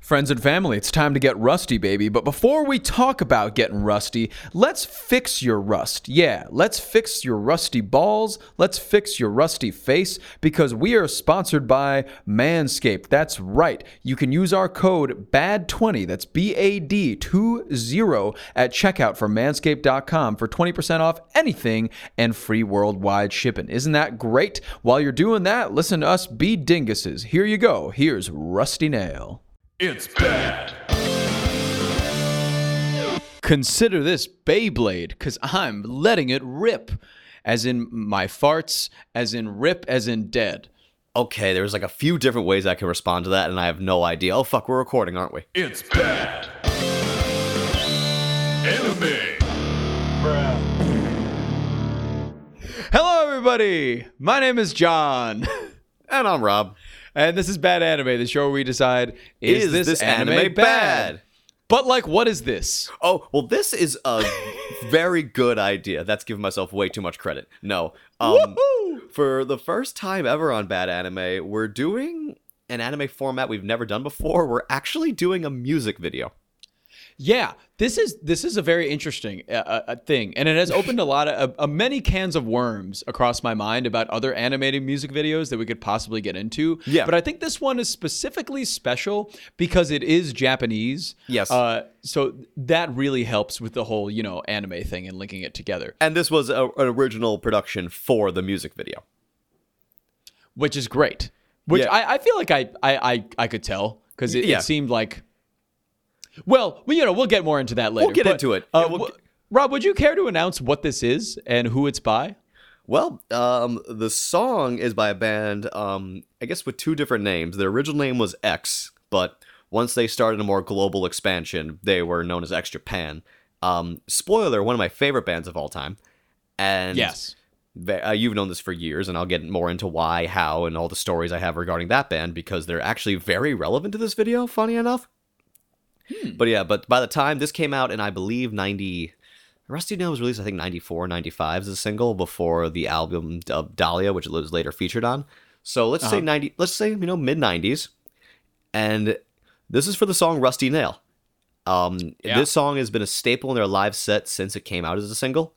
Friends and family, it's time to get rusty, baby. But before we talk about getting rusty, let's fix your rust. Yeah, let's fix your rusty balls. Let's fix your rusty face because we are sponsored by Manscaped. That's right. You can use our code BAD20, that's B A D 20 at checkout for manscaped.com for 20% off anything and free worldwide shipping. Isn't that great? While you're doing that, listen to us be dinguses. Here you go. Here's Rusty Nail. It's bad. Consider this Beyblade, because I'm letting it rip. As in my farts, as in rip, as in dead. Okay, there's like a few different ways I can respond to that, and I have no idea. Oh, fuck, we're recording, aren't we? It's bad. Anime. Hello, everybody. My name is John. And I'm Rob. And this is Bad Anime, the show where we decide is, this, anime, bad? But like, what is this? Oh, well, this is a very good idea. That's giving myself way too much credit. No. Um, for the first time ever on Bad Anime, we're doing an anime format we've never done before. We're actually doing a music video. Yeah, this is this is a very interesting uh, uh, thing, and it has opened a lot of uh, uh, many cans of worms across my mind about other animated music videos that we could possibly get into. Yeah. but I think this one is specifically special because it is Japanese. Yes. uh, so that really helps with the whole you know anime thing and linking it together, And this was a, an original production for the music video. which is great. Which Yeah. I, I feel like I I I, I could tell because it, Yeah. it seemed like. Well, we you know we'll get more into that later. We'll get but, into it. Uh, Yeah, we'll w- get- Rob, would you care to announce what this is and who it's by? Well, um, the song is by a band, um, I guess with two different names. Their original name was X, but once they started a more global expansion, they were known as X Japan. Um, spoiler, one of my favorite bands of all time. And Yes. uh, you've known this for years, and I'll get more into why, how, and all the stories I have regarding that band because they're actually very relevant to this video, funny enough. But yeah, but by the time this came out in, I believe, 90. Rusty Nail was released, I think, 94, 95 as a single before the album of Dahlia, which it was later featured on. So let's say 90, let's say, you know, mid 90s. And this is for the song Rusty Nail. Um, Yeah. This song has been a staple in their live set since it came out as a single,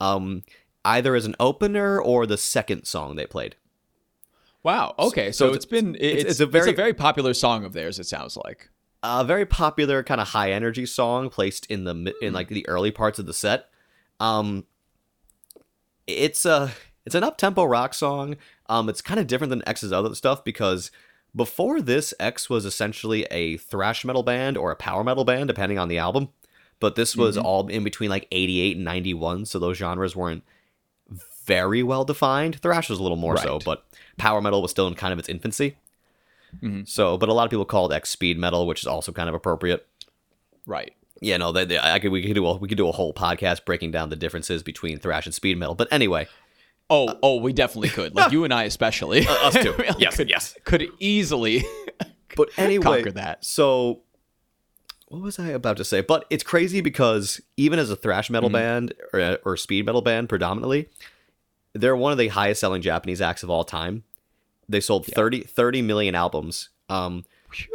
um, either as an opener or the second song they played. Wow. Okay. so So, it's- it's been it's- it's, it's a very- very popular song of theirs. It sounds like. A very popular kind of high energy song placed in the in like the early parts of the set. Um, it's a it's an up tempo rock song. Um, it's kind of different than X's other stuff because before this, X was essentially a thrash metal band or a power metal band, depending on the album. But this was all in between like 88 and 91, so those genres weren't very well defined. Thrash was a little more so, but power metal was still in kind of its infancy. So, but a lot of people call it X speed metal, which is also kind of appropriate. Right. Yeah, no, they, they, I could we could do a we could do a whole podcast breaking down the differences between thrash and speed metal. But anyway, Oh, oh, we definitely could. Like you and I, especially. Uh, us too. Yes, could, yes. Could easily. but anyway, Conquer that. So, what was I about to say? But it's crazy because even as a thrash metal band or, or speed metal band, predominantly, they're one of the highest selling Japanese acts of all time. They sold 30, 30 million albums. Um,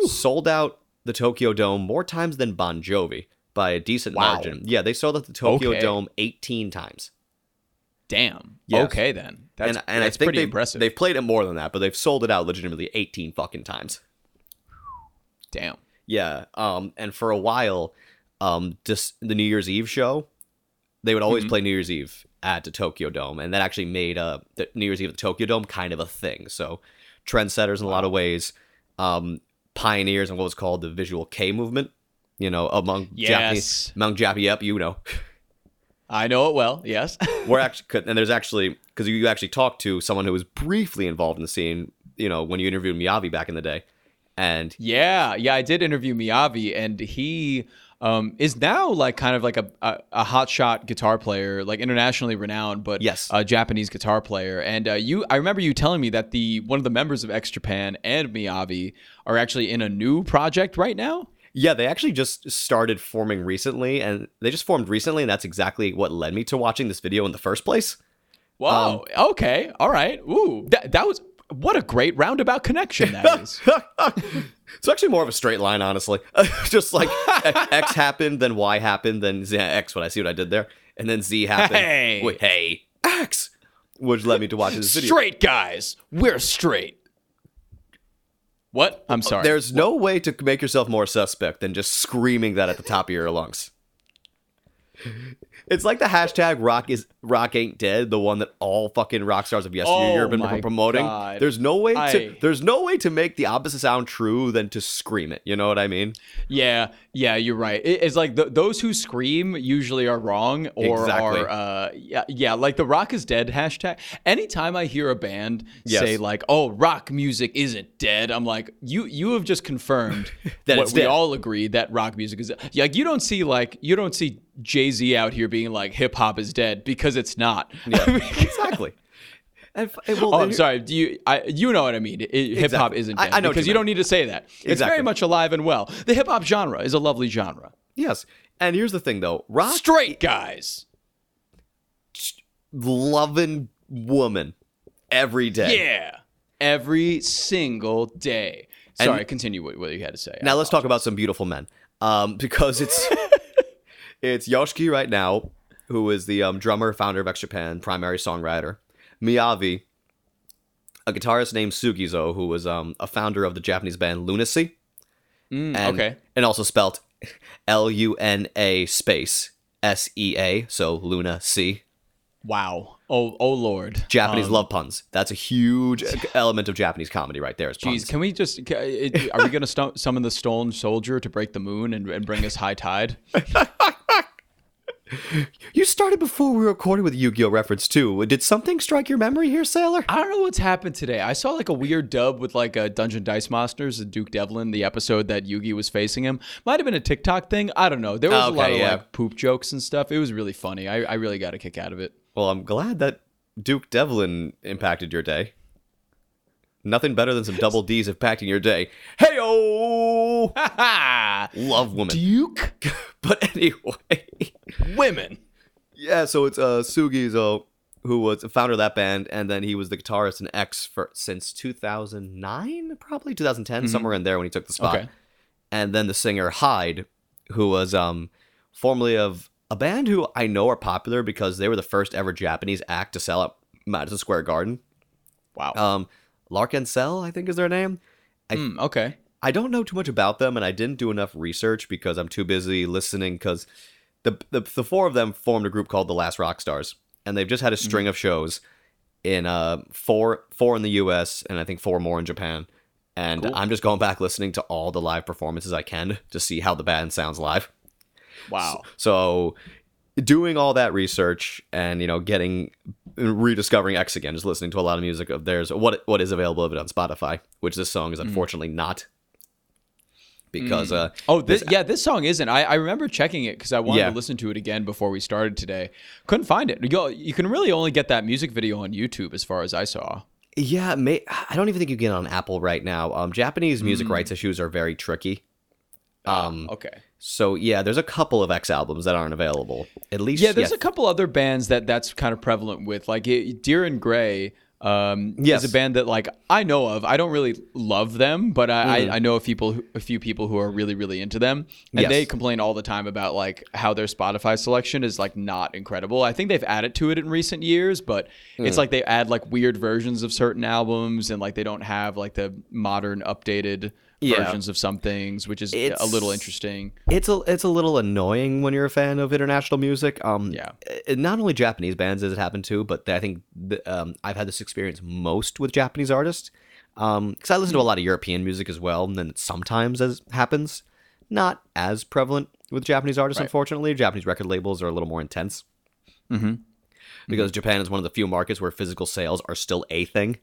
sold out the Tokyo Dome more times than Bon Jovi by a decent Wow. margin. Yeah, they sold out the Tokyo Okay. Dome 18 times. Damn. Yes. Okay then. That's and and that's I think pretty they've, impressive. they've played it more than that, but they've sold it out legitimately 18 fucking times. Damn. Yeah. Um, and for a while, um, just the New Year's Eve show, they would always play New Year's Eve at the Tokyo Dome, and that actually made uh the New Year's Eve at the Tokyo Dome kind of a thing. So, trendsetters in a lot of ways, um, pioneers in what was called the Visual Kei movement. You know, among Yes. Japanese, among Japanese, yep, you know, I know it well. Yes. we're actually, and there's actually because you actually talked to someone who was briefly involved in the scene. You know, when you interviewed Miyavi back in the day, and Yeah, yeah, I did interview Miyavi, and he um, is now like kind of like a, a, a hotshot guitar player, like internationally renowned, but Yes. a Japanese guitar player. And uh, you, I remember you telling me that the one of the members of X Japan and Miyavi are actually in a new project right now. Yeah, they actually just started forming recently, and they just formed recently, and that's exactly what led me to watching this video in the first place. Wow. okay. All right. Ooh, that, that was what a great roundabout connection that is. It's actually more of a straight line, honestly. Just like X happened, then Y happened, then Z- X. What I see what I did there, and then Z happened. Hey! Wait, hey, X, which led me to watch this video. Straight guys, we're straight. What? I'm uh, sorry. There's no way to make yourself more suspect than just screaming that at the top of your lungs. It's like the hashtag rock is rock ain't dead, the one that all fucking rock stars of yesteryear Oh have been promoting. God. There's no way to there's no way to make the opposite sound true than to scream it. You know what I mean? Yeah, yeah, you're right. It's like th those who scream usually are wrong, or Exactly. are uh, yeah, yeah, like the rock is dead hashtag. Anytime I hear a band Yes. say like, "Oh, rock music isn't dead," I'm like, you you have just confirmed That we dead. all agree that rock music is. Yeah, like you don't see like you don't see Jay Z out here being like hip hop is dead because it's not. Yeah, exactly. And, and well, Oh, I'm sorry. Do you? I, you know what I mean? Hip hop isn't I- dead I know because you don't need to say that. It's very much alive and well. The hip hop genre is a lovely genre. Yes, and here's the thing though, rock Straight guys. loving woman every day. Yeah. Every single day. Sorry, continue what, what you had to say. Now let's talk about some beautiful men, um, because it's it's Yoshiki right now, who is the um, drummer, founder of X Japan, primary songwriter. Miyavi, a guitarist named Sugizo, who was um, a founder of the Japanese band Lunacy, Mm, and, okay. and also spelt L U N A space S E A, so Luna C. Wow. Oh, oh Lord. Japanese Um, love puns. That's a huge element of Japanese comedy right there. Is puns. Geez, can we just? ca- it- Are we going to st- summon the Stone Soldier to break the moon and, and bring us high tide? You started before we recorded with Yu-Gi-Oh reference too. Did something strike your memory here, Sailor? I don't know what's happened today. I saw like a weird dub with like a Dungeon Dice Monsters and Duke Devlin, the episode that Yugi was facing him. Might have been a TikTok thing. I don't know. There was a lot of yeah. like poop jokes and stuff. It was really funny. I, I really got a kick out of it. Well, I'm glad that Duke Devlin impacted your day. Nothing better than some double D's impacting your day. Hey oh, love woman. Duke But anyway, women. yeah. So it's uh Sugizo, who was the founder of that band, and then he was the guitarist in X for since 2009, probably 2010, somewhere in there when he took the spot. Okay. and then the singer Hyde, who was um formerly of a band who I know are popular because they were the first ever Japanese act to sell at Madison Square Garden. Wow. Um, L'Arc-en-Ciel, I think is their name. Hmm, okay. I don't know too much about them, and I didn't do enough research because I'm too busy listening. Because the, the the four of them formed a group called the Last Rock Stars, and they've just had a Mm-hmm. string of shows in uh four four in the U.S. and I think four more in Japan. And Cool. I'm just going back listening to all the live performances I can to see how the band sounds live. Wow. So doing all that research and you know getting rediscovering X again, just listening to a lot of music of theirs. What what is available of it on Spotify, which this song is unfortunately not, because uh Oh, this, yeah, this song isn't. I, I remember checking it because I wanted Yeah. to listen to it again before we started today. Couldn't find it. You, you can really only get that music video on YouTube, as far as I saw. yeah, may, I don't even think you can get it on Apple right now. Um, Japanese music rights issues are very tricky. Um, Okay. so yeah, there's a couple of X albums that aren't available. At least Yeah, there's a couple other bands that that's kind of prevalent with, like it, Dir En Grey. Um, Yes. is a band that like I know of. I don't really love them, but I, Mm. I, I know a people, a few people who are really, really into them, and Yes. they complain all the time about like how their Spotify selection is like not incredible. I think they've added to it in recent years, but Mm. it's like they add like weird versions of certain albums, and like they don't have like the modern, updated Yeah. versions of some things, which is a little interesting. it's a it's a little annoying when you're a fan of international music. Um, Yeah. Not only Japanese bands as it happened to, but I think the, um, I've had this experience most with Japanese artists. Um, because I listen to a lot of European music as well, and then sometimes as happens, not as prevalent with Japanese artists. Right. Unfortunately, Japanese record labels are a little more intense. Mm-hmm. Because Japan is one of the few markets where physical sales are still a thing.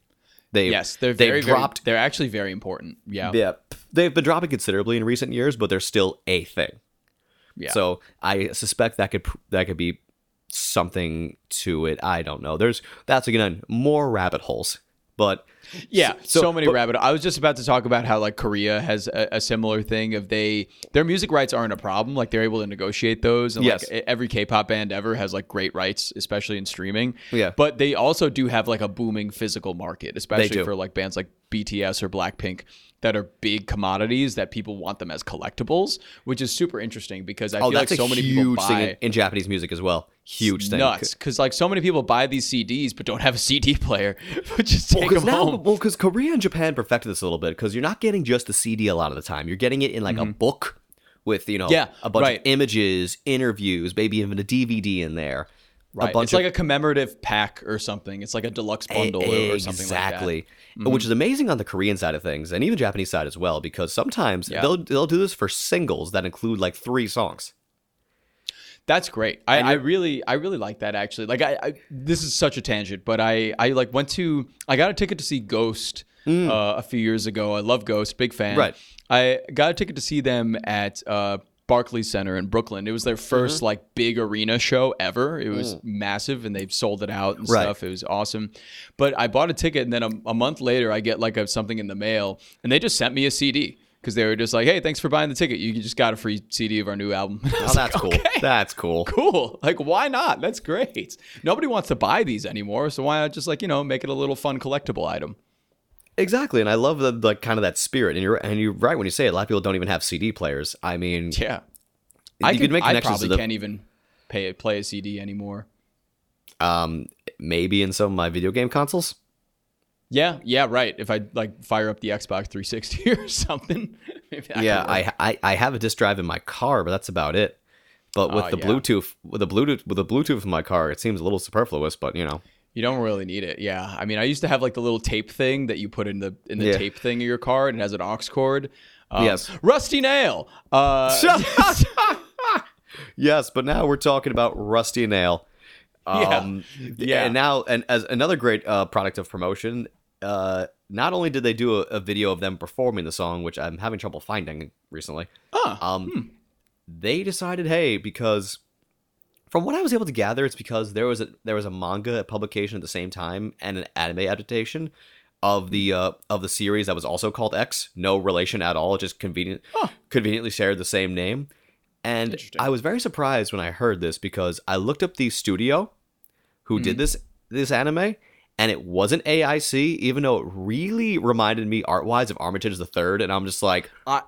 They Yes, they're they've very, dropped Very, they're actually very important. Yeah. yeah, they've been dropping considerably in recent years, but they're still a thing. Yeah. So I suspect that could that could be something to it. I don't know. There's that's again more rabbit holes, but Yeah, so, so- many but- rabbit. I was just about to talk about how like Korea has a, a similar thing of they their music rights aren't a problem. Like they're able to negotiate those, and Yes. like every K-pop band ever has like great rights, especially in streaming. Yeah. but they also do have like a booming physical market, especially for like bands like BTS or Blackpink, that are big commodities that people want them as collectibles, which is super interesting because I Oh, feel like so many people buy in, in Japanese music as well. Huge thing. nuts because like so many people buy these CDs but don't have a CD player, but just take Because them now, home. well, because Korea and Japan perfected this a little bit because you're not getting just the CD a lot of the time. You're getting it in like a book with you know Mm-hmm. Yeah, a bunch right. of images, interviews, maybe even a DVD in there. Right. A it's of like a commemorative pack or something. It's like a deluxe bundle or, or something like that. Mm-hmm. exactly, which is amazing on the Korean side of things and even Japanese side as well because sometimes Yeah. they'll they'll do this for singles that include like three songs. That's great. I, I really, I really like that actually. Like, I, I, this is such a tangent, but I, I like went to, I got a ticket to see Ghost uh, a few years ago. I love Ghost, big fan. Mm. Right. I got a ticket to see them at uh, Barclays Center in Brooklyn. It was their 1st Mm-hmm. like big arena show ever. It was massive, and they've sold it out and Mm. Right. stuff. It was awesome. But I bought a ticket, and then a, a month later, I get like a, something in the mail, and they just sent me a CD. Because they were just like, "Hey, thanks for buying the ticket. You just got a free CD of our new album." Oh, that's like, cool. "Okay." That's cool. cool. Like, why not? That's great. Nobody wants to buy these anymore, so why not just like you know make it a little fun collectible item? Exactly, and I love the like kind of that spirit. And you're and you're right when you say it. A lot of people don't even have CD players. I mean, Yeah, you I could could make I connections probably to the can't even pay play a CD anymore. um maybe in some of my video game consoles. Yeah, yeah, right. If I like fire up the Xbox 360 or something, maybe yeah. I, I I have a disk drive in my car, but that's about it. But with Oh, the yeah. Bluetooth, with the Bluetooth, with the Bluetooth in my car, it seems a little superfluous. But you know, you don't really need it. Yeah, I mean, I used to have like the little tape thing that you put in the in the Yeah. tape thing of your car, and it has an aux cord. Um, Yes. Rusty Nail. Uh, yes. But now we're talking about Rusty Nail. Yeah. Um, Yeah. And now, and as another great uh, product of promotion, uh, not only did they do a, a video of them performing the song, which I'm having trouble finding recently, Huh. um, they decided, hey, because from what I was able to gather, it's because there was a there was a manga publication at the same time and an anime adaptation of the uh, of the series that was also called X. No relation at all, just convenient Huh. conveniently shared the same name. And I was very surprised when I heard this because I looked up the studio who did this this anime, and it wasn't AIC, even though it really reminded me art wise of Armitage the Third, and I'm just like, I,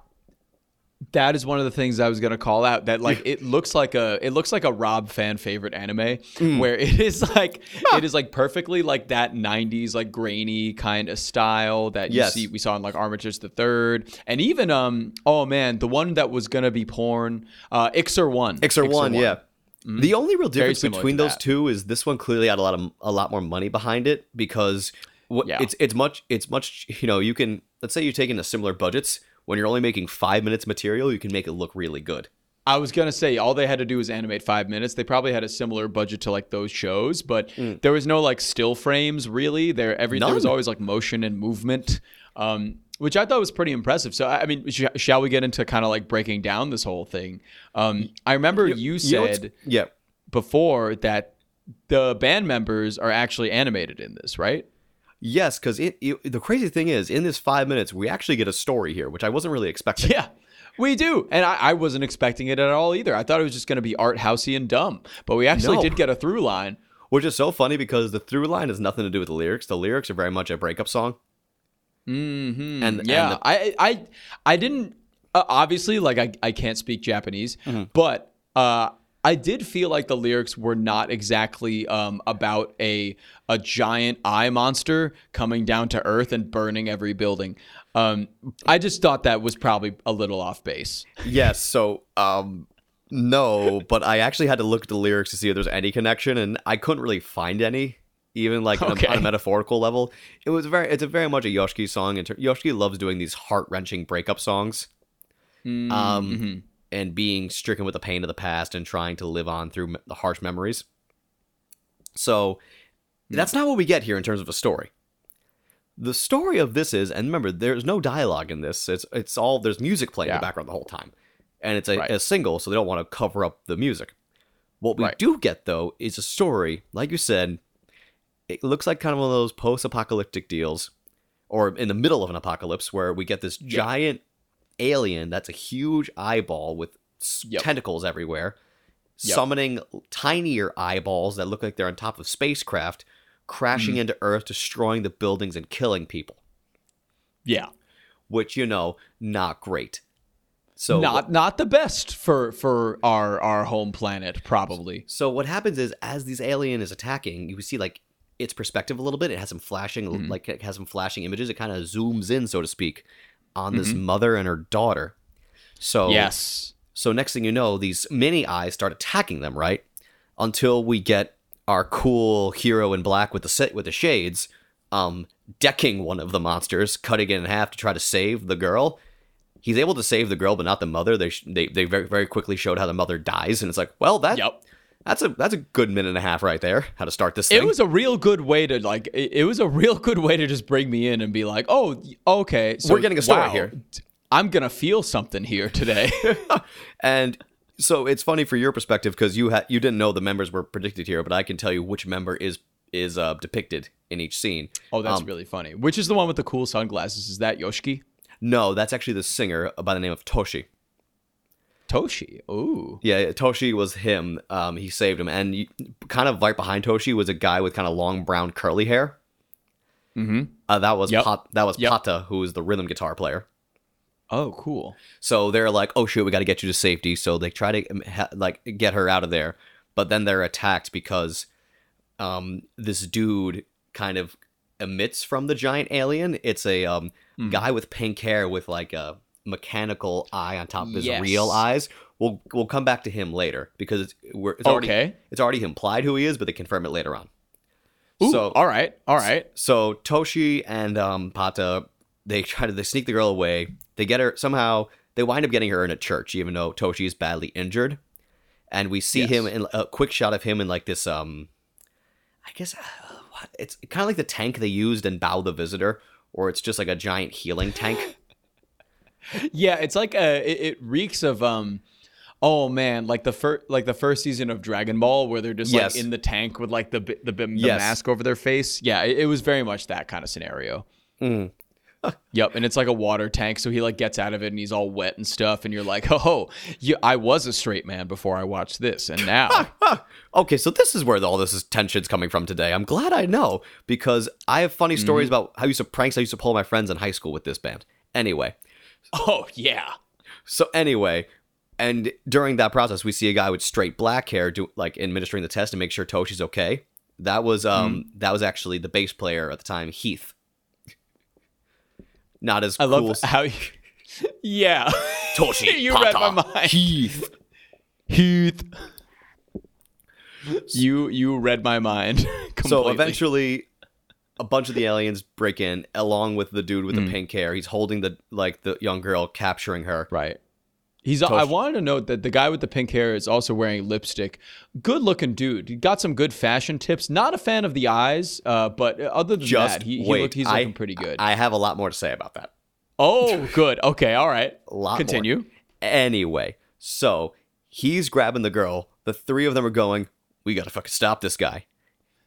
that is one of the things I was gonna call out. That like it looks like a it looks like a Rob fan favorite anime where it is like it is like perfectly like that '90s like grainy kind of style that you Yes. see we saw in like Armitage the Third and even um oh man the one that was gonna be porn uh Iczer One Iczer one, yeah. The only real difference between those that. two is this one clearly had a lot of a lot more money behind it because what Yeah. it's it's much it's much you know you can let's say you're taking a similar budgets when you're only making five minutes material you can make it look really good. I was gonna say all they had to do was animate five minutes. They probably had a similar budget to like those shows, but there was no like still frames really. There every there was always like motion and movement, um, which I thought was pretty impressive. So I mean, sh- shall we get into kind of like breaking down this whole thing? Um, I remember you, You said yeah. before that the band members are actually animated in this, right? Yes, because the crazy thing is in this five minutes we actually get a story here, which I wasn't really expecting. Yeah. We do, and I, I wasn't expecting it at all either. I thought it was just going to be art housey and dumb, but we actually No. did get a through line. Which is so funny because the through line has nothing to do with the lyrics. The lyrics are very much a breakup song. Mm-hmm. And- and yeah, the- I I I didn't uh, obviously like I I can't speak Japanese, Mm-hmm. but uh I did feel like the lyrics were not exactly um, about a a giant eye monster coming down to Earth and burning every building. Um, I just thought that was probably a little off base. Yes, so um no, but I actually had to look at the lyrics to see if there's any connection, and I couldn't really find any, even like on a- on a metaphorical level. It was very, it's a very much a Yoshiki song. And Yoshiki loves doing these heart wrenching breakup songs, Mm, um, mhm. And being stricken with the pain of the past and trying to live on through the harsh memories. So hmm. that's not what we get here in terms of a story. The story of this is, and remember, there's no dialogue in this. It's it's all there's music playing in the background the whole time, and it's a, Right. a single, so they don't want to cover up the music. What we Right. do get though is a story, like you said. It looks like kind of one of those post-apocalyptic deals, or in the middle of an apocalypse, where we get this giant alien that's a huge eyeball with Yep. tentacles everywhere, Yep. summoning tinier eyeballs that look like they're on top of spacecraft, crashing Mm-hmm. into Earth, destroying the buildings and killing people. Yeah. which you know, not great. So not not the best for for our our home planet, probably. So what happens is, as these alien is attacking, you see like its perspective a little bit. It has some flashing, Mm-hmm. like it has some flashing images. It kind of zooms in, so to speak, on this Mm-hmm. mother and her daughter. So Yes. So next thing you know, these mini eyes start attacking them, right? Until we get our cool hero in black with the set with the shades, um, decking one of the monsters, cutting it in half to try to save the girl. He's able to save the girl, but not the mother. They sh- they they very very quickly showed how the mother dies, and it's like, well, that Yep. That's a that's a good minute and a half right there. How to start this thing? It was a real good way to like. It, it was a real good way to just bring me in and be like, "Oh, okay, so We're getting a story wow, here. I'm gonna feel something here today." and so it's funny for your perspective because you had you didn't know the members were predicted here, but I can tell you which member is is uh, depicted in each scene. oh, that's Um, really funny. Which is the one with the cool sunglasses? Is that Yoshiki? No, that's actually the singer by the name of Toshi. Toshi. Ooh. Yeah, Toshi was him. Um, he saved him, and you, kind of right behind Toshi was a guy with kind of long brown curly hair. Mm-hmm. Uh, that was Yep. Pat, that was Yep. Pata, who was the rhythm guitar player. Oh, cool. So they're like, "Oh shoot, we got to get you to safety." So they try to ha- like get her out of there, but then they're attacked because um, this dude kind of emits from the giant alien. It's a um, Hmm. guy with pink hair with like a mechanical eye on top of his Yes. real eyes. We'll we'll come back to him later because it's, we're, it's already Okay. it's already implied who he is, but they confirm it later on. Ooh, so all right, all right. so Toshi and um, Pata, they try to they sneak the girl away. They get her somehow. They wind up getting her in a church, even though Toshi is badly injured. And we see Yes. him in a quick shot of him in like this. Um, I guess uh, what it's kind of like the tank they used in Bow the Visitor, or it's just like a giant healing tank. Yeah, it's like a. It, it reeks of um. Oh man, like the first like the first season of Dragon Ball, where they're just Yes. like in the tank with like the the, the, the Yes. mask over their face. Yeah, it, it was very much that kind of scenario. Mm. Yep, and it's like a water tank, so he like gets out of it and he's all wet and stuff, and you're like, oh, you, I was a straight man before I watched this, and now, Okay, so this is where all this is tension's coming from today. I'm glad I know because I have funny stories about how I used to pranks I used to pull my friends in high school with this band. Anyway, oh yeah, So anyway, and during that process, we see a guy with straight black hair do like administering the test to make sure Toshi's okay. That was um that was actually the bass player at the time, Heath. Not as I cool. love as- how you, yeah, Toshi. you read my mind. Heath. Heath. You you read my mind. Completely. So eventually, a bunch of the aliens break in, along with the dude with Mm. the pink hair. He's holding the like the young girl, capturing her. right. He's. I wanted to note that the guy with the pink hair is also wearing lipstick. Good looking dude. He got some good fashion tips. Not a fan of the eyes, uh, but other than Just that, he, he looked. He's I- looking pretty good. I have a lot more to say about that. oh, good. Okay. All right. A lot more. Continue. Anyway, so he's grabbing the girl. The three of them are going, we gotta fucking stop this guy.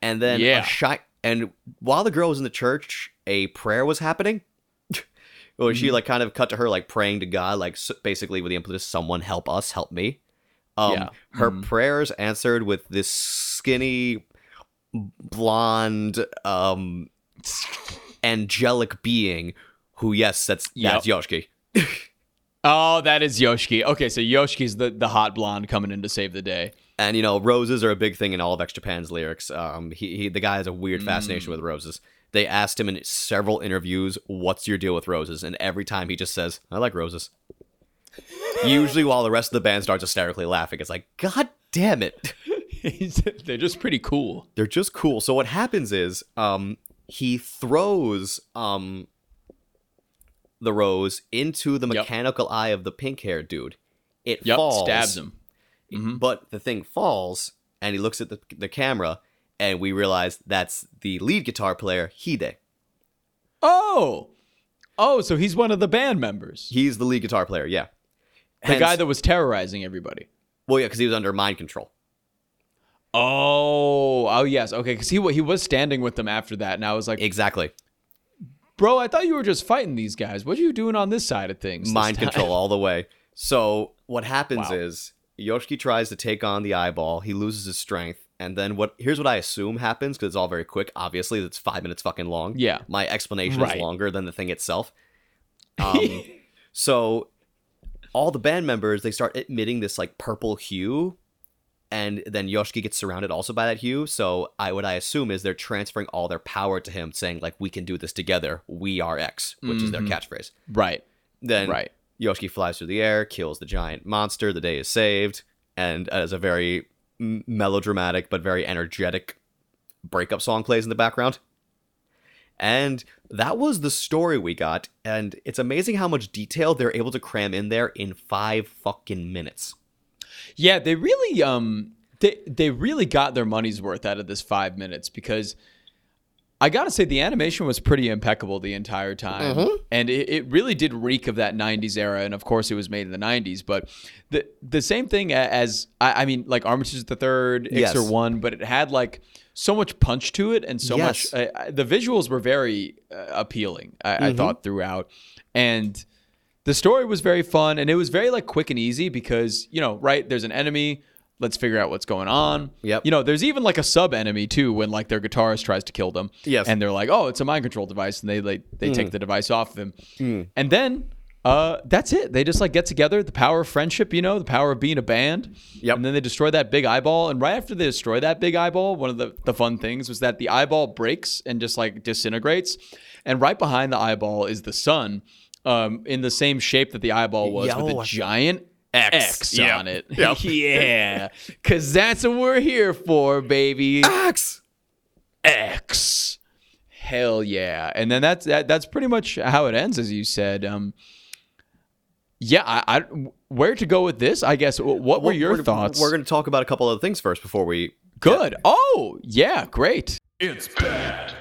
And then Yeah. a shi- and while the girl was in the church, a prayer was happening. She Mm-hmm. like kind of cut to her like praying to God, like s- basically with the impetus, "Someone help us, help me." Um, Yeah. her Mhm. prayers answered with this skinny, blonde, um, angelic being, who yes, that's that's Yoshiki. Oh, that is Yoshiki. Okay, so Yoshiki's the, the hot blonde coming in to save the day. And you know, roses are a big thing in all of X Japan's lyrics. Um, he, he the guy has a weird fascination with roses. They asked him in several interviews, "What's your deal with roses?" And every time he just says, "I like roses." Usually, while the rest of the band starts hysterically laughing, it's like, "God damn it!" They're just pretty cool. They're just cool. So what happens is, um, he throws um the rose into the Yep. mechanical eye of the pink haired dude. It Yep, falls. stabs him. Mhm. But the thing falls, and he looks at the, the camera, and we realize that's the lead guitar player, Hide. Oh, oh, so he's one of the band members, He's the lead guitar player, yeah. the guy that was terrorizing everybody. Well, yeah, because he was under mind control. Oh, oh yes, okay, because he he was standing with them after that, and I was like, Exactly. bro, I thought you were just fighting these guys. What are you doing on this side of things? Mind control all the way. So what happens Wow. is Yoshiki tries to take on the eyeball. He loses his strength, and then what? Here's what I assume happens because it's all very quick. Obviously, it's five minutes fucking long. Yeah. My explanation Right. is longer than the thing itself. Um, so all the band members they start emitting this like purple hue, and then Yoshiki gets surrounded also by that hue. So I what I assume is they're transferring all their power to him, saying like we can do this together. We are X, which is their catchphrase. Right. Then Right. Yoshiki flies through the air, kills the giant monster. The day is saved, and as a very melodramatic but very energetic breakup song plays in the background. And that was the story we got, and it's amazing how much detail they're able to cram in there in five fucking minutes. Yeah, they really um they they really got their money's worth out of this five minutes because I gotta say the animation was pretty impeccable the entire time, and it, it really did reek of that '90s era. And of course, it was made in the '90s. But the the same thing as I, I mean, like Armitage the Third, Yes. Iczer One, but it had like so much punch to it and so Yes. much. Uh, the visuals were very uh, appealing. I, I thought throughout, and the story was very fun and it was very like quick and easy because you know right there's an enemy let's figure out what's going on. Yep. you know there's even like a sub enemy too when like their guitarist tries to kill them. Yes. and they're like oh it's a mind control device and they like they Mm. take the device off of him and then uh that's it. They just like get together the power of friendship you know the power of being a band. Yep. and then they destroy that big eyeball. And right after they destroy that big eyeball one of the, the fun things was that the eyeball breaks and just like disintegrates. And right behind the eyeball is the sun um, in the same shape that the eyeball was Yo, with a giant X. X, Yep. on it. Yep. yeah, because that's what we're here for, baby. X. X. Hell yeah! And then that's that, that's pretty much how it ends, as you said. Um, yeah, I, I where to go with this? I guess. What were your we're, thoughts? We're going to talk about a couple other things first before we. Good. Oh, yeah, great. It's bad.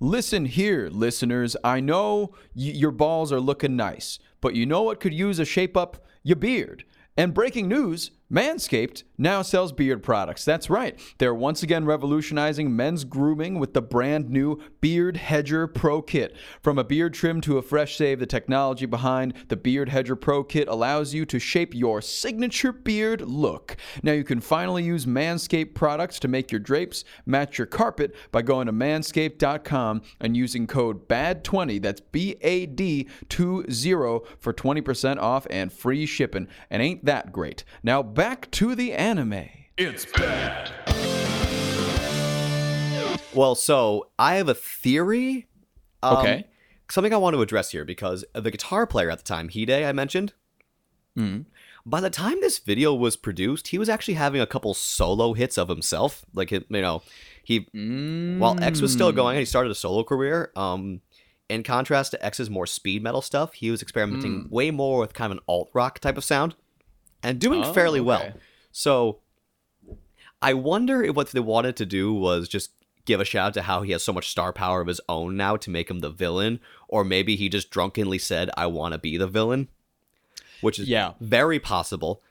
Listen here, listeners. I know y- your balls are looking nice, but you know what could use a shape up? Your beard. And breaking news Manscaped now sells beard products. That's right. They're once again revolutionizing men's grooming with the brand new Beard Hedger Pro Kit. From a beard trim to a fresh shave, the technology behind the Beard Hedger Pro Kit allows you to shape your signature beard look. Now you can finally use Manscaped products to make your drapes match your carpet by going to manscaped.com and using code BAD20, that's B A D 20 for 20% off and free shipping. And ain't that great? Now back to the anime. It's bad. Well, so I have a theory. um, Okay. Something I want to address here because the guitar player at the time, Hide, I mentioned. By the time this video was produced, he was actually having a couple solo hits of himself. Like, you know, he while X was still going, he started a solo career. Um, in contrast to X's more speed metal stuff, he was experimenting way more with kind of an alt rock type of sound, and doing Oh, fairly okay. well. So, I wonder if what they wanted to do was just give a shout out to how he has so much star power of his own now to make him the villain, or maybe he just drunkenly said, "I want to be the villain," which is Yeah. very possible.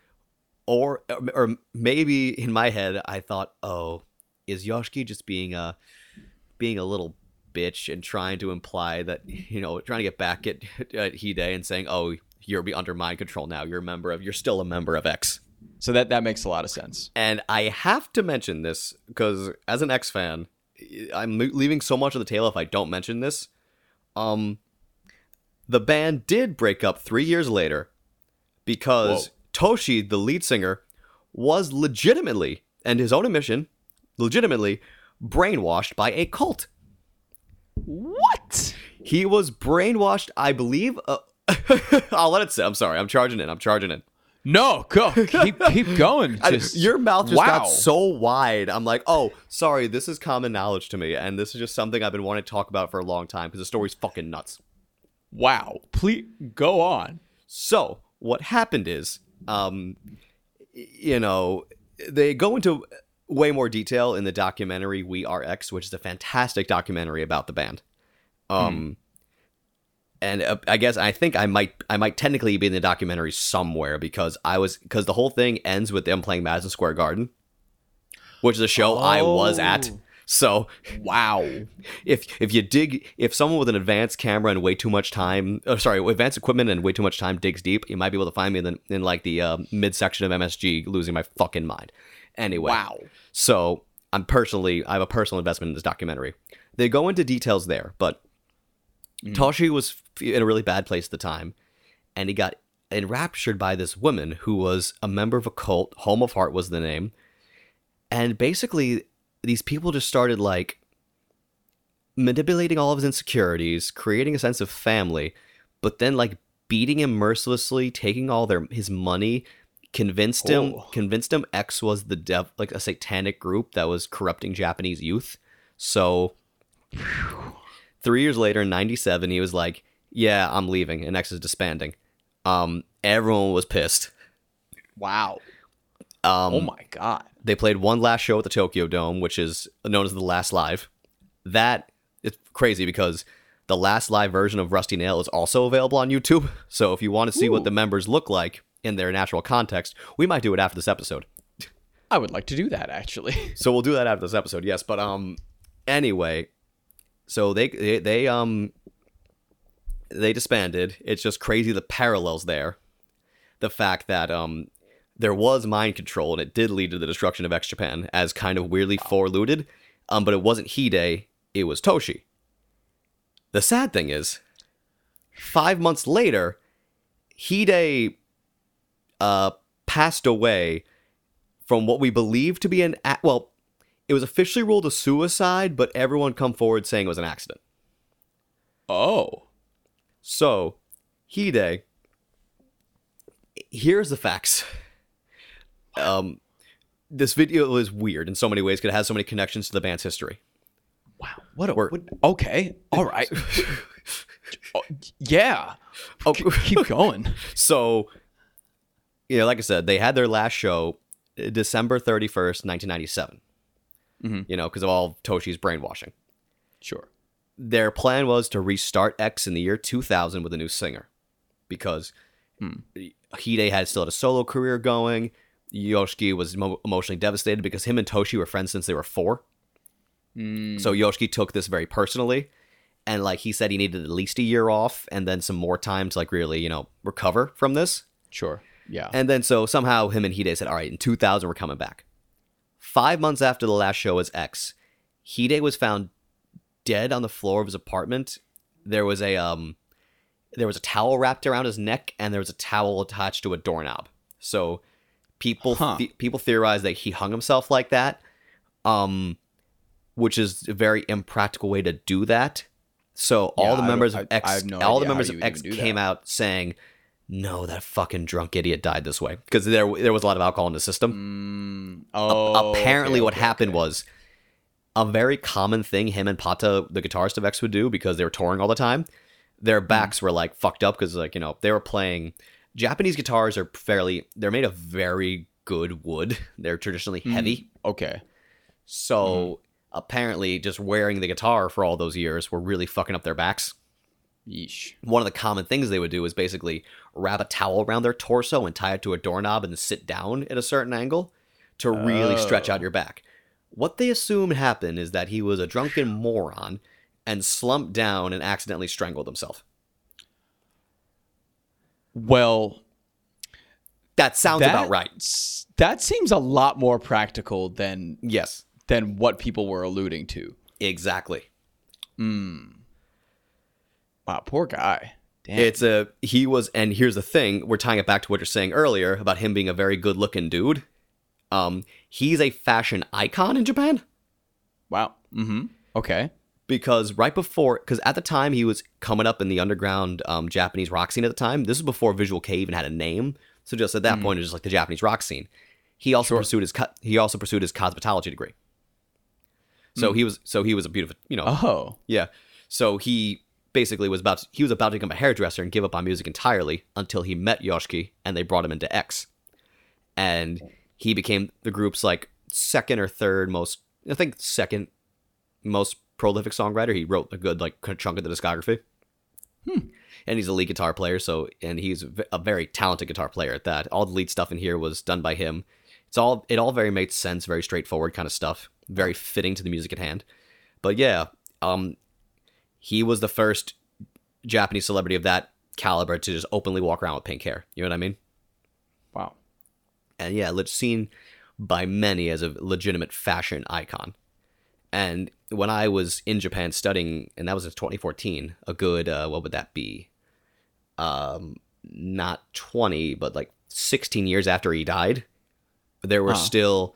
Or, or maybe in my head, I thought, "Oh, is Yoshiki just being a being a little bitch and trying to imply that you know trying to get back at, at Hide and saying, "Oh, you're be under my control now. You're a member of. You're still a member of X." So that that makes a lot of sense. And I have to mention this because as an X fan, I'm leaving so much on the table if I don't mention this. Um, the band did break up three years later because Toshi, the lead singer, was legitimately and his own admission, legitimately brainwashed by a cult. What? He was brainwashed, I believe. Uh, I'll let it sit. I'm sorry. I'm charging in. I'm charging in. No, go keep keep going. I- your mouth just wow. got so wide. I'm like, oh, sorry, this is common knowledge to me, and this is just something I've been wanting to talk about for a long time because the story's fucking nuts. wow. Please go on. So what happened is, um, you know, they go into way more detail in the documentary "We Are X," which is a fantastic documentary about the band. Um, and uh, I guess I think I might I might technically be in the documentary somewhere because I was because the whole thing ends with them playing Madison Square Garden, which is a show I was at. Oh. So Wow. if if you dig if someone with an advanced camera and way too much time oh, sorry advanced equipment and way too much time digs deep you might be able to find me in, the, in like the uh, midsection of msg losing my fucking mind anyway Wow. so i'm personally i have a personal investment in this documentary they go into details there but Toshi was in a really bad place at the time, and he got enraptured by this woman who was a member of a cult. Home of Heart was the name, and basically these people just started like manipulating all of his insecurities, creating a sense of family, but then like beating him mercilessly, taking all their his money, convinced him Oh. convinced him X was the dev like a satanic group that was corrupting Japanese youth. So three years later in 97 he was like yeah i'm leaving and x is disbanding um everyone was pissed Wow. um oh my god. they played one last show at the tokyo dome which is known as the last live that it's crazy because the last live version of rusty nail is also available on youtube so if you want to see what the members look like in their natural context we might do it after this episode I would like to do that actually. so we'll do that after this episode yes but um anyway so they they, they um they disbanded it's just crazy the parallels there the fact that um there was mind control and it did lead to the destruction of X Japan as kind of weirdly foreluded um but it wasn't Hide it was Toshi the sad thing is 5 months later Hide uh passed away from what we believe to be an a- well it was officially ruled a suicide, but everyone come forward saying it was an accident. Oh. So, Hide, here's the facts. Um, this video is weird in so many ways because it has so many connections to the band's history. Wow. What a We're- what, okay. All right. Oh, yeah. Oh, Keep going. so, you know, like I said, they had their last show uh, December 31st, 1997. Mhm. You know, because of all Toshi's brainwashing. Sure. Their plan was to restart X in the year 2000 with a new singer because Hmm. Hide had still had a solo career going. Yoshiki was emo- emotionally devastated because him and Toshi were friends since they were four. Mm, So Yoshiki took this very personally. And like he said, he needed at least a year off and then some more time to like really, you know, recover from this. sure. Yeah. And then so somehow him and Hide said, all right, in 2000, we're coming back. Five months after the last show was X, Hide was found dead on the floor of his apartment. There was a um, there was a towel wrapped around his neck, and there was a towel attached to a doorknob. So people Huh. the- people theorize that he hung himself like that, um, which is a very impractical way to do that. So Yeah, all the members don't- of I- X, I no all the members of X came that. out saying, "No, that fucking drunk idiot died this way," because there there was a lot of alcohol in the system. Mm, oh, Apparently, okay, what okay, happened okay. was a very common thing him and Pata, the guitarist of X, would do because they were touring all the time. Their Mm. backs were like fucked up because like you know they were playing. Japanese guitars are fairly they're made of very good wood. They're traditionally Mm. heavy. Okay. So Mm-hmm. apparently, just wearing the guitar for all those years were really fucking up their backs. Yeesh. One of the common things they would do is basically wrap a towel around their torso and tie it to a doorknob and sit down at a certain angle to really stretch out Oh. your back. What they assumed happened is that he was a drunken moron and slumped down and accidentally strangled himself. Well, That sounds about right. That seems a lot more practical than Yes, than what people were alluding to. exactly. Mm. Wow, poor guy. Damn. It's a he was, and here's the thing: we're tying it back to what you're saying earlier about him being a very good-looking dude. Um, he's a fashion icon in Japan. wow. Mm-hmm. Okay. because right before because at the time he was coming up in the underground um, japanese rock scene at the time this was before visual kei even had a name so just at that point it was just like the japanese rock scene he also Sure. pursued his he also pursued his cosmetology degree so he was so he was a beautiful you know Oh. yeah so he basically was about to, he was about to become a hairdresser and give up on music entirely until he met yoshiki and they brought him into x and he became the group's like second or third most i think second most prolific songwriter he wrote a good like chunk of the discography and he's a lead guitar player so and he's a very talented guitar player at that all the lead stuff in here was done by him it's all it all very made sense very straightforward kind of stuff very fitting to the music at hand but yeah um he was the first Japanese celebrity of that caliber to just openly walk around with pink hair. You know what I mean? Wow. And yeah, seen by many as a legitimate fashion icon. And when I was in Japan studying, and that was in 2014, a good uh, what would that be? Um, not 20, but like 16 years after he died, there were Huh. still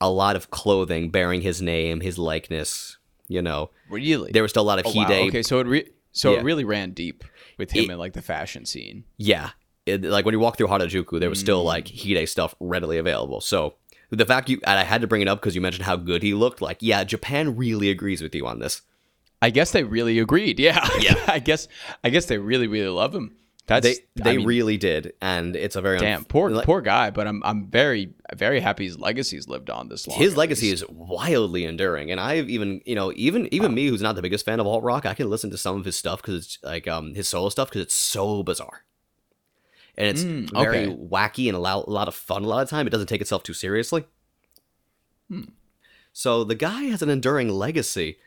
a lot of clothing bearing his name, his likeness. You know, Really? there was still a lot of Oh, wow. Okay, so it re- so Yeah. it really ran deep with him It- in like the fashion scene. Yeah. It, like when you walk through Harajuku, there was still like Hide stuff readily available. So the fact you and I had to bring it up because you mentioned how good he looked. Like, yeah, Japan really agrees with you on this. I guess they really agreed. Yeah. Yeah. I guess I guess they really really love him. That's They I they mean, really did, and it's a very damn unf- poor like, poor guy, but I'm I'm very very happy his legacy's lived on this long. his legacy least. is wildly enduring, and I've even you know even even me who's not the biggest fan of alt rock, I can listen to some of his stuff because it's like um his solo stuff because it's so bizarre, and it's Mm, very wacky and a lot, a lot of fun. A lot of time, it doesn't take itself too seriously. Hmm. So the guy has an enduring legacy,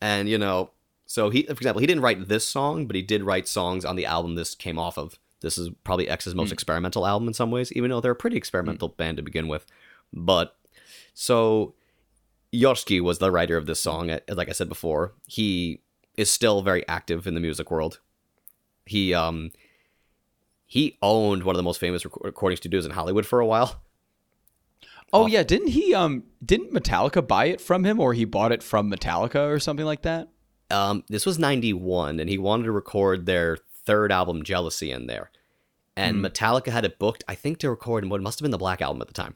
and you know, so he, for example, he didn't write this song, but he did write songs on the album this came off of. This is probably X's most experimental album in some ways, even though they're a pretty experimental band to begin with. But so Yoshiki was the writer of this song. uh, Like I said before, he is still very active in the music world. He um he owned one of the most famous rec- recording studios in Hollywood for a while. Oh yeah, didn't he um didn't Metallica buy it from him or he bought it from Metallica or something like that? Um, this was '91, and he wanted to record their third album, Jealousy, in there. And Metallica had it booked, I think, to record in what must have been the Black Album at the time.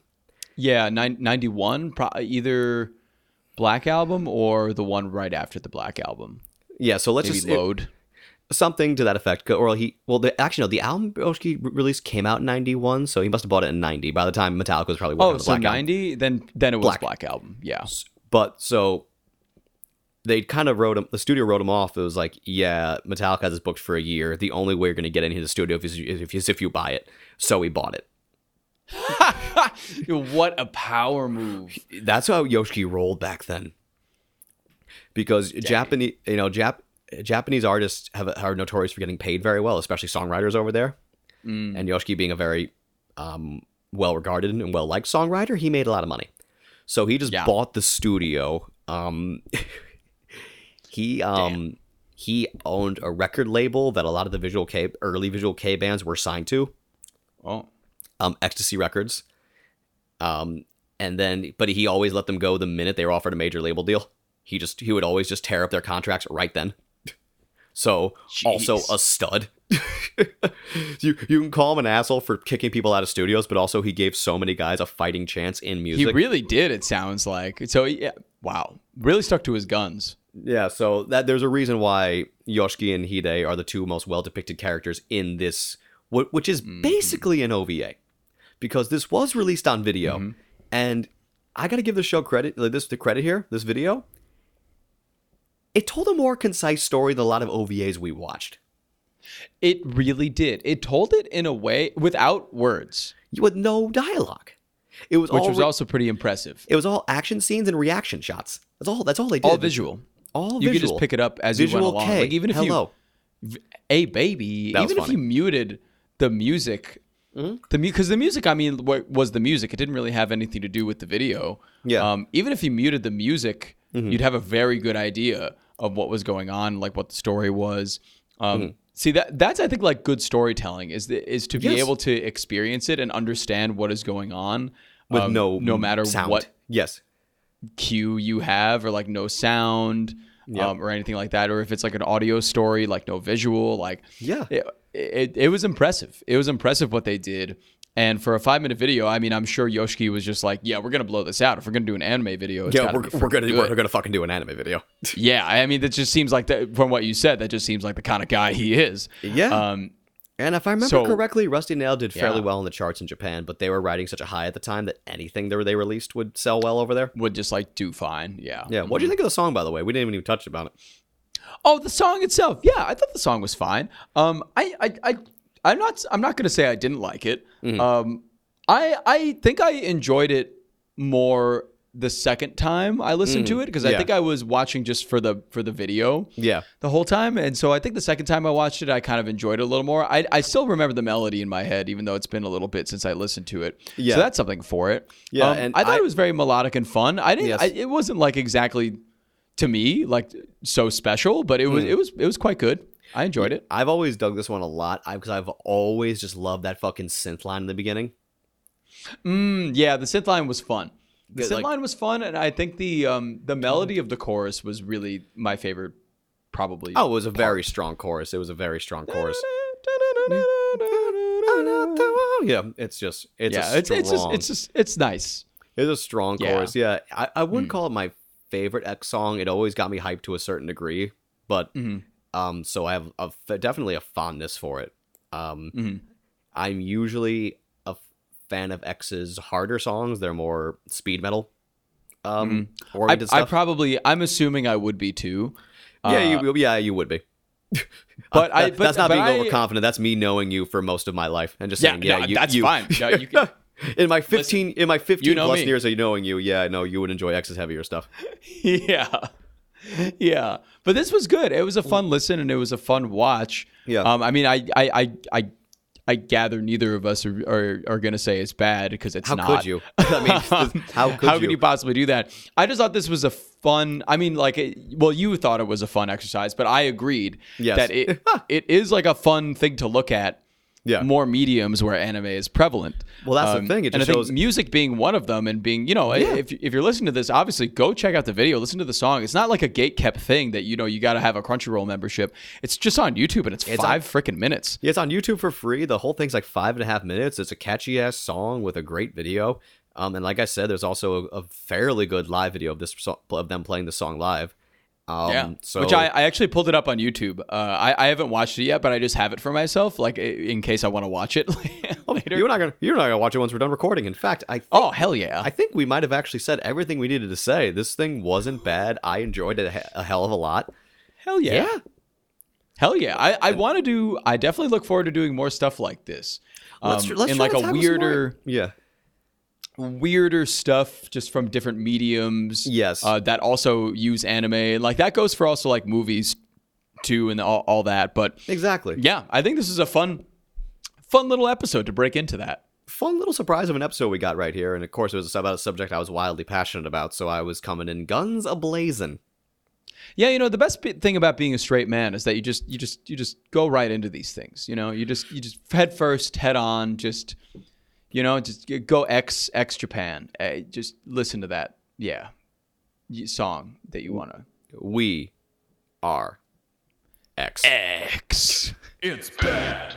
Yeah, nine, 91 pro- either Black Album or the one right after the Black Album. Yeah, so let's Maybe just it- Load. Something to that effect. Or he, well, the, actually, no, the album Yoshiki re- release came out in '91, so he must have bought it in '90. By the time Metallica was probably working Oh, on the so Black Album. 90 then then it was Black. Black, Album. Yeah. But so they kind of wrote him. The studio wrote him off. It was like, yeah, Metallica has this booked for a year. The only way you're going to get into the studio is if, is if you buy it. So he bought it. what a power move. That's how Yoshiki rolled back then. Because Japanese, you know, Jap Japanese artists have are notorious for getting paid very well, especially songwriters over there. Mm. And Yoshiki being a very um, well regarded and well liked songwriter, he made a lot of money. So he just Yeah. bought the studio. Um, he um he owned a record label that a lot of the visual kei early visual kei bands were signed to Oh. um, Extasy Records. Um, and then, but he always let them go the minute they were offered a major label deal. He just he would always just tear up their contracts right then. So also a stud. you you can call him an asshole for kicking people out of studios, but also he gave so many guys a fighting chance in music. He really did, it sounds like. So yeah, wow. Really stuck to his guns. yeah, so that there's a reason why Yoshiki and Hide are the two most well depicted characters in this, wh- which is mm-hmm. basically an OVA, because this was released on video, mm-hmm. and I got to give the show credit. Like this the credit here. This video, it told a more concise story than a lot of OVAs we watched, It really did. It told it in a way without words, with no dialogue. It was which all was re- also pretty impressive. it was all action scenes and reaction shots. That's all. That's all they did. All visual. All visual. You could just pick it up as visual you went along. K. Like even if Hello. you a baby, That even if. Mm-hmm. you muted the music, the because the music, I mean, wa- was the music. It didn't really have anything to do with the video. Yeah. Mm-hmm. Um, even if you muted the music, you'd have a very good idea of what was going on, like what the story was. Um, Mm-hmm. See that that's I think like good storytelling is the, is to be Yes. able to experience it and understand what is going on with um, no no matter sound. what Yes. cue you have or like no sound um, or anything like that or if it's like an audio story like no visual like Yeah. it, it, it was impressive it was impressive what they did and for a five minute video i mean i'm sure yoshiki was just like yeah we're gonna blow this out if we're gonna do an anime video it's Yeah, we're, we're gonna good. we're gonna fucking do an anime video. yeah i mean that just seems like that from what you said that just seems like the kind of guy he is Yeah. um And if I remember So- correctly, Rusty Nail did fairly Yeah. well in the charts in Japan, but they were riding such a high at the time that anything they they released would sell well over there. would just like do fine yeah Yeah. What do you think of the song, by the way? We didn't even touch about it. Oh, the song itself. Yeah, I thought the song was fine. Um, I, I, I, I'm not. I'm not gonna say I didn't like it. Mm-hmm. Um, I, I think I enjoyed it more the second time I listened to it because I Mm-hmm. Think I was watching just for the for the video. Yeah. The whole time, and so I think the second time I watched it, I kind of enjoyed it a little more. I, I still remember the melody in my head, even though it's been a little bit since I listened to it. Yeah. So that's something for it. Yeah, Um, and I thought I- it was very melodic and fun. I didn't. Yes. I, it wasn't like exactly to me like so special, but it was it was it was quite good. I enjoyed it. I've always dug this one a lot because I've always just loved that fucking synth line in the beginning. Mm, yeah, the synth line was fun. The synth like- line was fun, and I think the um the melody of the chorus was really my favorite. Probably. Oh, it was a very strong chorus. It was a very strong chorus. Yeah, it's just it's yeah, it's strong, it's just it's just it's nice. it's a strong Yeah. Chorus. Yeah, I, I wouldn't call it my favorite X song. It always got me hyped to a certain degree, but Mhm. Um, so I have a, definitely a fondness for it. Um, Mhm. I'm usually a fan of X's harder songs. They're more speed metal um Mm-hmm. I, I probably I'm assuming I would be too. yeah, Uh, you yeah you would be. But I- That- but- that's not but being I- overconfident. That's me knowing you for most of my life and just Yeah, saying, yeah, no, you, that's you- fine. No, you can- in my 15 in my 15 you know plus me. years of knowing you, yeah, no, you would enjoy X's heavier stuff. yeah. Yeah. But this was good. It was a fun listen and it was a fun watch. Yeah. Um, I mean, I, I, I, I, I gather neither of us are, are, are going to say it's bad because it's How not. could you? I mean, how could How you? could you possibly do that? I just thought this was a fun. I mean, like, it, well, you thought it was a fun exercise, but I agreed Yes. that it it is like a fun thing to look at. Yeah. more mediums where anime is prevalent. Well, that's the thing, it and I shows- think music being one of them, and being you know, Yeah. if if you're listening to this, obviously go check out the video, listen to the song. It's not like a gate kept thing that you know you got to have a Crunchyroll membership. It's just on YouTube and it's, It's five freaking minutes. Yeah, it's on YouTube for free. The whole thing's like five and a half minutes. It's a catchy ass song with a great video. Um, and like I said, there's also a, a fairly good live video of this so- of them playing the song live. Um, yeah, So which I, I actually pulled it up on YouTube. Uh, I, I haven't watched it yet, but I just have it for myself, like in case I want to watch it later. you're not gonna you're not gonna watch it once we're done recording. In fact, I think, oh hell yeah! I think we might have actually said everything we needed to say. This thing wasn't bad. I enjoyed it a, a hell of a lot. hell yeah! Hell yeah! I, I want to do. I definitely look forward to doing more stuff like this. Let's, Um, let's in try like a weirder. Yeah. Weirder stuff just from different mediums. Yes. Uh, that also use anime. Like that goes for also like movies too and all, all that. But Exactly. yeah, I think this is a fun, fun little episode to break into that. Fun little surprise of an episode we got right here, and of course it was about a subject I was wildly passionate about, so I was coming in guns a blazing. Yeah, you know the best thing about being a straight man is that you just you just you just go right into these things. You know, you just you just head first, head on, just you know, just go X X Japan. Uh, just listen to that, yeah, song that you want to We are X. X. It's bad.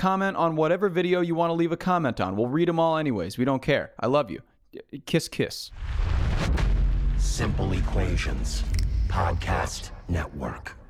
comment on whatever video you want to leave a comment on. We'll read them all anyways. We don't care. I love you. Kiss, kiss. Simple Equations Podcast Network.